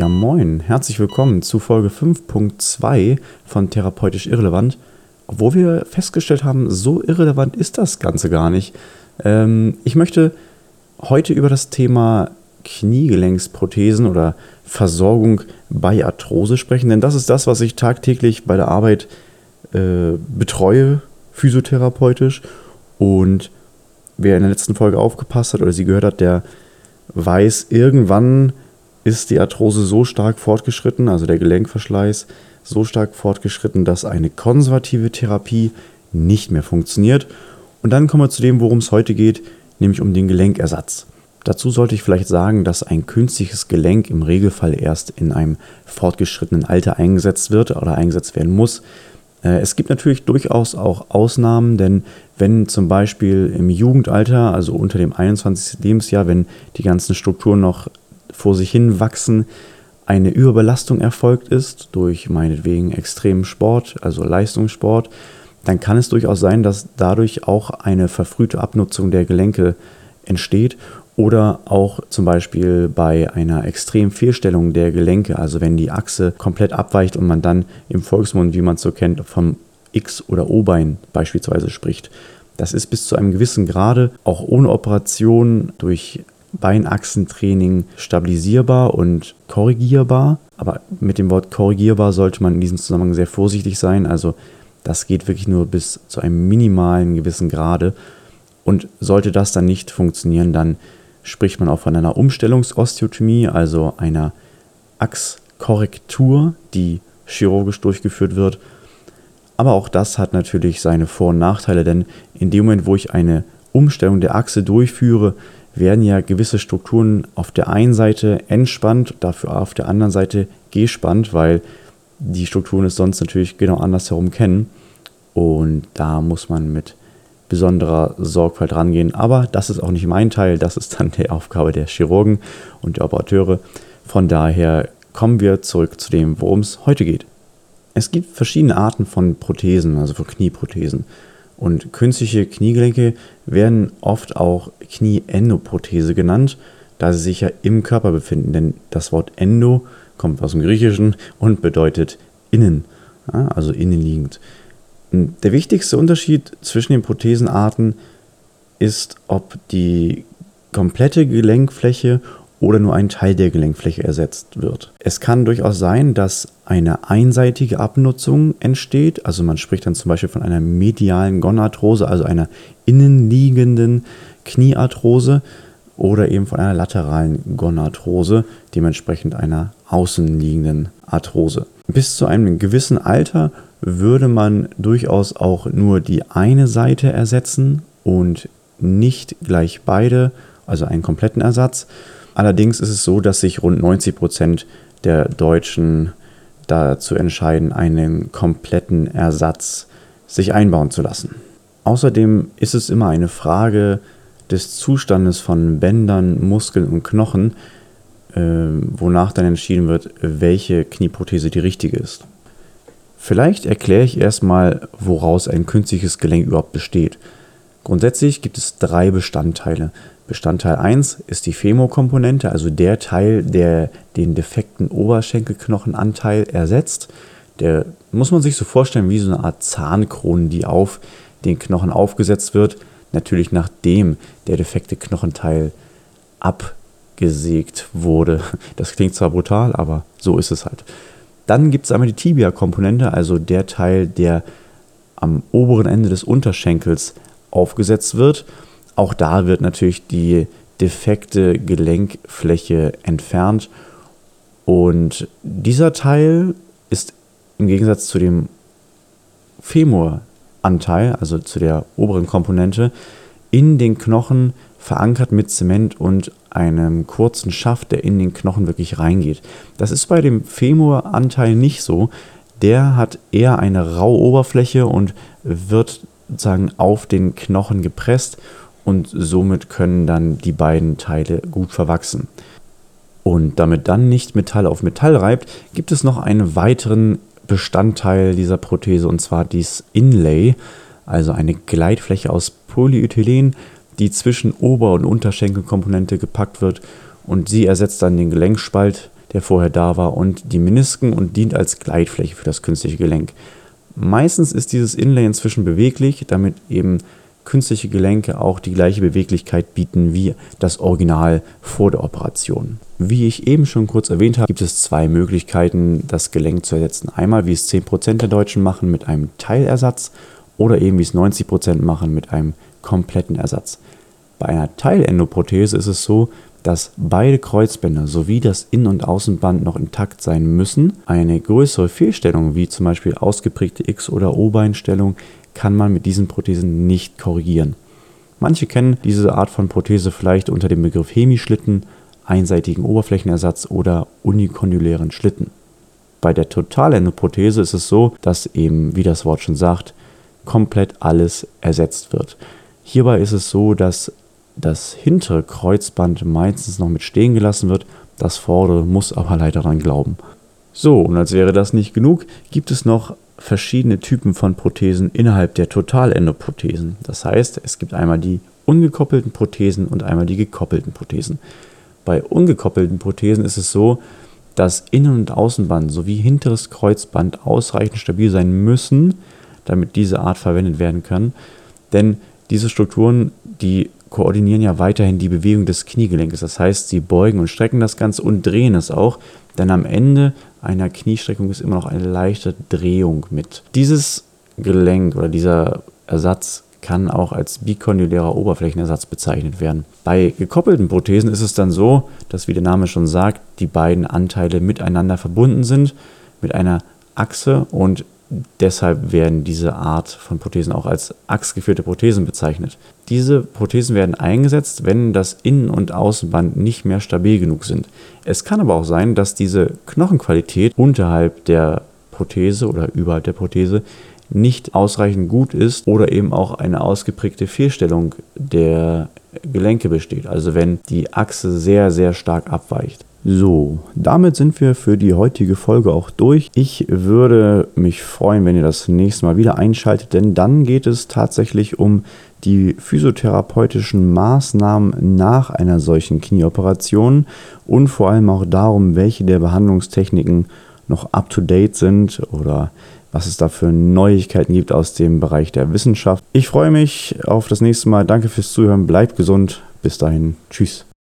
Ja, moin, herzlich willkommen zu Folge 5.2 von Therapeutisch Irrelevant. Obwohl wir festgestellt haben, so irrelevant ist das Ganze gar nicht. Ähm, ich möchte heute über das Thema Kniegelenksprothesen oder Versorgung bei Arthrose sprechen, denn das ist das, was ich tagtäglich bei der Arbeit äh, betreue, physiotherapeutisch. Und wer in der letzten Folge aufgepasst hat oder sie gehört hat, der weiß, irgendwann ist die Arthrose so stark fortgeschritten, also der Gelenkverschleiß so stark fortgeschritten, dass eine konservative Therapie nicht mehr funktioniert. Und dann kommen wir zu dem, worum es heute geht, nämlich um den Gelenkersatz. Dazu sollte ich vielleicht sagen, dass ein künstliches Gelenk im Regelfall erst in einem fortgeschrittenen Alter eingesetzt wird oder eingesetzt werden muss. Äh, es gibt natürlich durchaus auch Ausnahmen, denn wenn zum Beispiel im Jugendalter, also unter dem 21. Lebensjahr, wenn die ganzen Strukturen noch vor sich hin wachsen, eine Überbelastung erfolgt ist durch meinetwegen extremen Sport, also Leistungssport, dann kann es durchaus sein, dass dadurch auch eine verfrühte Abnutzung der Gelenke entsteht oder auch zum Beispiel bei einer extremen Fehlstellung der Gelenke, also wenn die Achse komplett abweicht und man dann im Volksmund, wie man es so kennt, vom X- oder O-Bein beispielsweise spricht. Das ist bis zu einem gewissen Grade auch ohne Operation durch Beinachsentraining stabilisierbar und korrigierbar. Aber mit dem Wort korrigierbar sollte man in diesem Zusammenhang sehr vorsichtig sein. Also das geht wirklich nur bis zu einem minimalen gewissen Grade. Und sollte das dann nicht funktionieren, dann spricht man auch von einer Umstellungsosteotomie, also einer Achskorrektur, die chirurgisch durchgeführt wird. Aber auch das hat natürlich seine Vor- und Nachteile, denn in dem Moment, wo ich eine Umstellung der Achse durchführe, werden ja gewisse Strukturen auf der einen Seite entspannt, dafür auf der anderen Seite gespannt, weil die Strukturen es sonst natürlich genau andersherum kennen. Und da muss man mit besonderer Sorgfalt rangehen. Aber das ist auch nicht mein Teil, das ist dann die Aufgabe der Chirurgen und der Operateure. Von daher kommen wir zurück zu dem, worum es heute geht. Es gibt verschiedene Arten von Prothesen, also von Knieprothesen. Und künstliche Kniegelenke werden oft auch Knieendoprothese genannt, da sie sich ja im Körper befinden. Denn das Wort Endo kommt aus dem Griechischen und bedeutet innen, also innenliegend. Der wichtigste Unterschied zwischen den Prothesenarten ist, ob die komplette Gelenkfläche oder nur ein Teil der Gelenkfläche ersetzt wird. Es kann durchaus sein, dass eine einseitige Abnutzung entsteht. Also man spricht dann zum Beispiel von einer medialen Gonarthrose, also einer innenliegenden Kniearthrose oder eben von einer lateralen Gonarthrose, dementsprechend einer außenliegenden Arthrose. Bis zu einem gewissen Alter würde man durchaus auch nur die eine Seite ersetzen und nicht gleich beide, also einen kompletten Ersatz. Allerdings ist es so, dass sich rund 90 Prozent der Deutschen dazu entscheiden, einen kompletten Ersatz sich einbauen zu lassen. Außerdem ist es immer eine Frage des Zustandes von Bändern, Muskeln und Knochen, äh, wonach dann entschieden wird, welche Knieprothese die richtige ist. Vielleicht erkläre ich erstmal, woraus ein künstliches Gelenk überhaupt besteht. Grundsätzlich gibt es drei Bestandteile. Bestandteil 1 ist die Femorkomponente, also der Teil, der den defekten Oberschenkelknochenanteil ersetzt. Der muss man sich so vorstellen wie so eine Art Zahnkrone, die auf den Knochen aufgesetzt wird. Natürlich nachdem der defekte Knochenteil abgesägt wurde. Das klingt zwar brutal, aber so ist es halt. Dann gibt es einmal die Tibia-Komponente, also der Teil, der am oberen Ende des Unterschenkels aufgesetzt wird auch da wird natürlich die defekte Gelenkfläche entfernt. Und dieser Teil ist im Gegensatz zu dem Femuranteil, also zu der oberen Komponente, in den Knochen verankert mit Zement und einem kurzen Schaft, der in den Knochen wirklich reingeht. Das ist bei dem Femuranteil nicht so. Der hat eher eine raue Oberfläche und wird sozusagen auf den Knochen gepresst und somit können dann die beiden Teile gut verwachsen. Und damit dann nicht Metall auf Metall reibt, gibt es noch einen weiteren Bestandteil dieser Prothese und zwar dies Inlay, also eine Gleitfläche aus Polyethylen, die zwischen Ober- und Unterschenkelkomponente gepackt wird und sie ersetzt dann den Gelenkspalt, der vorher da war, und die Menisken und dient als Gleitfläche für das künstliche Gelenk. Meistens ist dieses Inlay inzwischen beweglich, damit eben künstliche Gelenke auch die gleiche Beweglichkeit bieten wie das Original vor der Operation. Wie ich eben schon kurz erwähnt habe, gibt es zwei Möglichkeiten, das Gelenk zu ersetzen. Einmal, wie es 10% der Deutschen machen, mit einem Teilersatz oder eben wie es 90% machen, mit einem kompletten Ersatz. Bei einer Teilendoprothese ist es so, dass beide Kreuzbänder sowie das Innen- und Außenband noch intakt sein müssen. Eine größere Fehlstellung, wie zum Beispiel ausgeprägte X- oder O-Beinstellung, kann man mit diesen Prothesen nicht korrigieren. Manche kennen diese Art von Prothese vielleicht unter dem Begriff Hemischlitten, einseitigen Oberflächenersatz oder unikondylären Schlitten. Bei der Totalendoprothese ist es so, dass eben, wie das Wort schon sagt, komplett alles ersetzt wird. Hierbei ist es so, dass das hintere Kreuzband meistens noch mit stehen gelassen wird, das vordere muss aber leider daran glauben. So, und als wäre das nicht genug, gibt es noch verschiedene Typen von Prothesen innerhalb der Totalendoprothesen. Das heißt, es gibt einmal die ungekoppelten Prothesen und einmal die gekoppelten Prothesen. Bei ungekoppelten Prothesen ist es so, dass Innen- und Außenband sowie hinteres Kreuzband ausreichend stabil sein müssen, damit diese Art verwendet werden kann. Denn diese Strukturen, die koordinieren ja weiterhin die Bewegung des Kniegelenkes. Das heißt, sie beugen und strecken das Ganze und drehen es auch, denn am Ende einer Kniestreckung ist immer noch eine leichte Drehung mit. Dieses Gelenk oder dieser Ersatz kann auch als bikondylärer Oberflächenersatz bezeichnet werden. Bei gekoppelten Prothesen ist es dann so, dass, wie der Name schon sagt, die beiden Anteile miteinander verbunden sind mit einer Achse und Deshalb werden diese Art von Prothesen auch als achsgeführte Prothesen bezeichnet. Diese Prothesen werden eingesetzt, wenn das Innen- und Außenband nicht mehr stabil genug sind. Es kann aber auch sein, dass diese Knochenqualität unterhalb der Prothese oder überhalb der Prothese nicht ausreichend gut ist oder eben auch eine ausgeprägte Fehlstellung der Gelenke besteht. Also wenn die Achse sehr, sehr stark abweicht. So, damit sind wir für die heutige Folge auch durch. Ich würde mich freuen, wenn ihr das nächste Mal wieder einschaltet, denn dann geht es tatsächlich um die physiotherapeutischen Maßnahmen nach einer solchen Knieoperation und vor allem auch darum, welche der Behandlungstechniken noch up-to-date sind oder was es da für Neuigkeiten gibt aus dem Bereich der Wissenschaft. Ich freue mich auf das nächste Mal. Danke fürs Zuhören. Bleibt gesund. Bis dahin. Tschüss.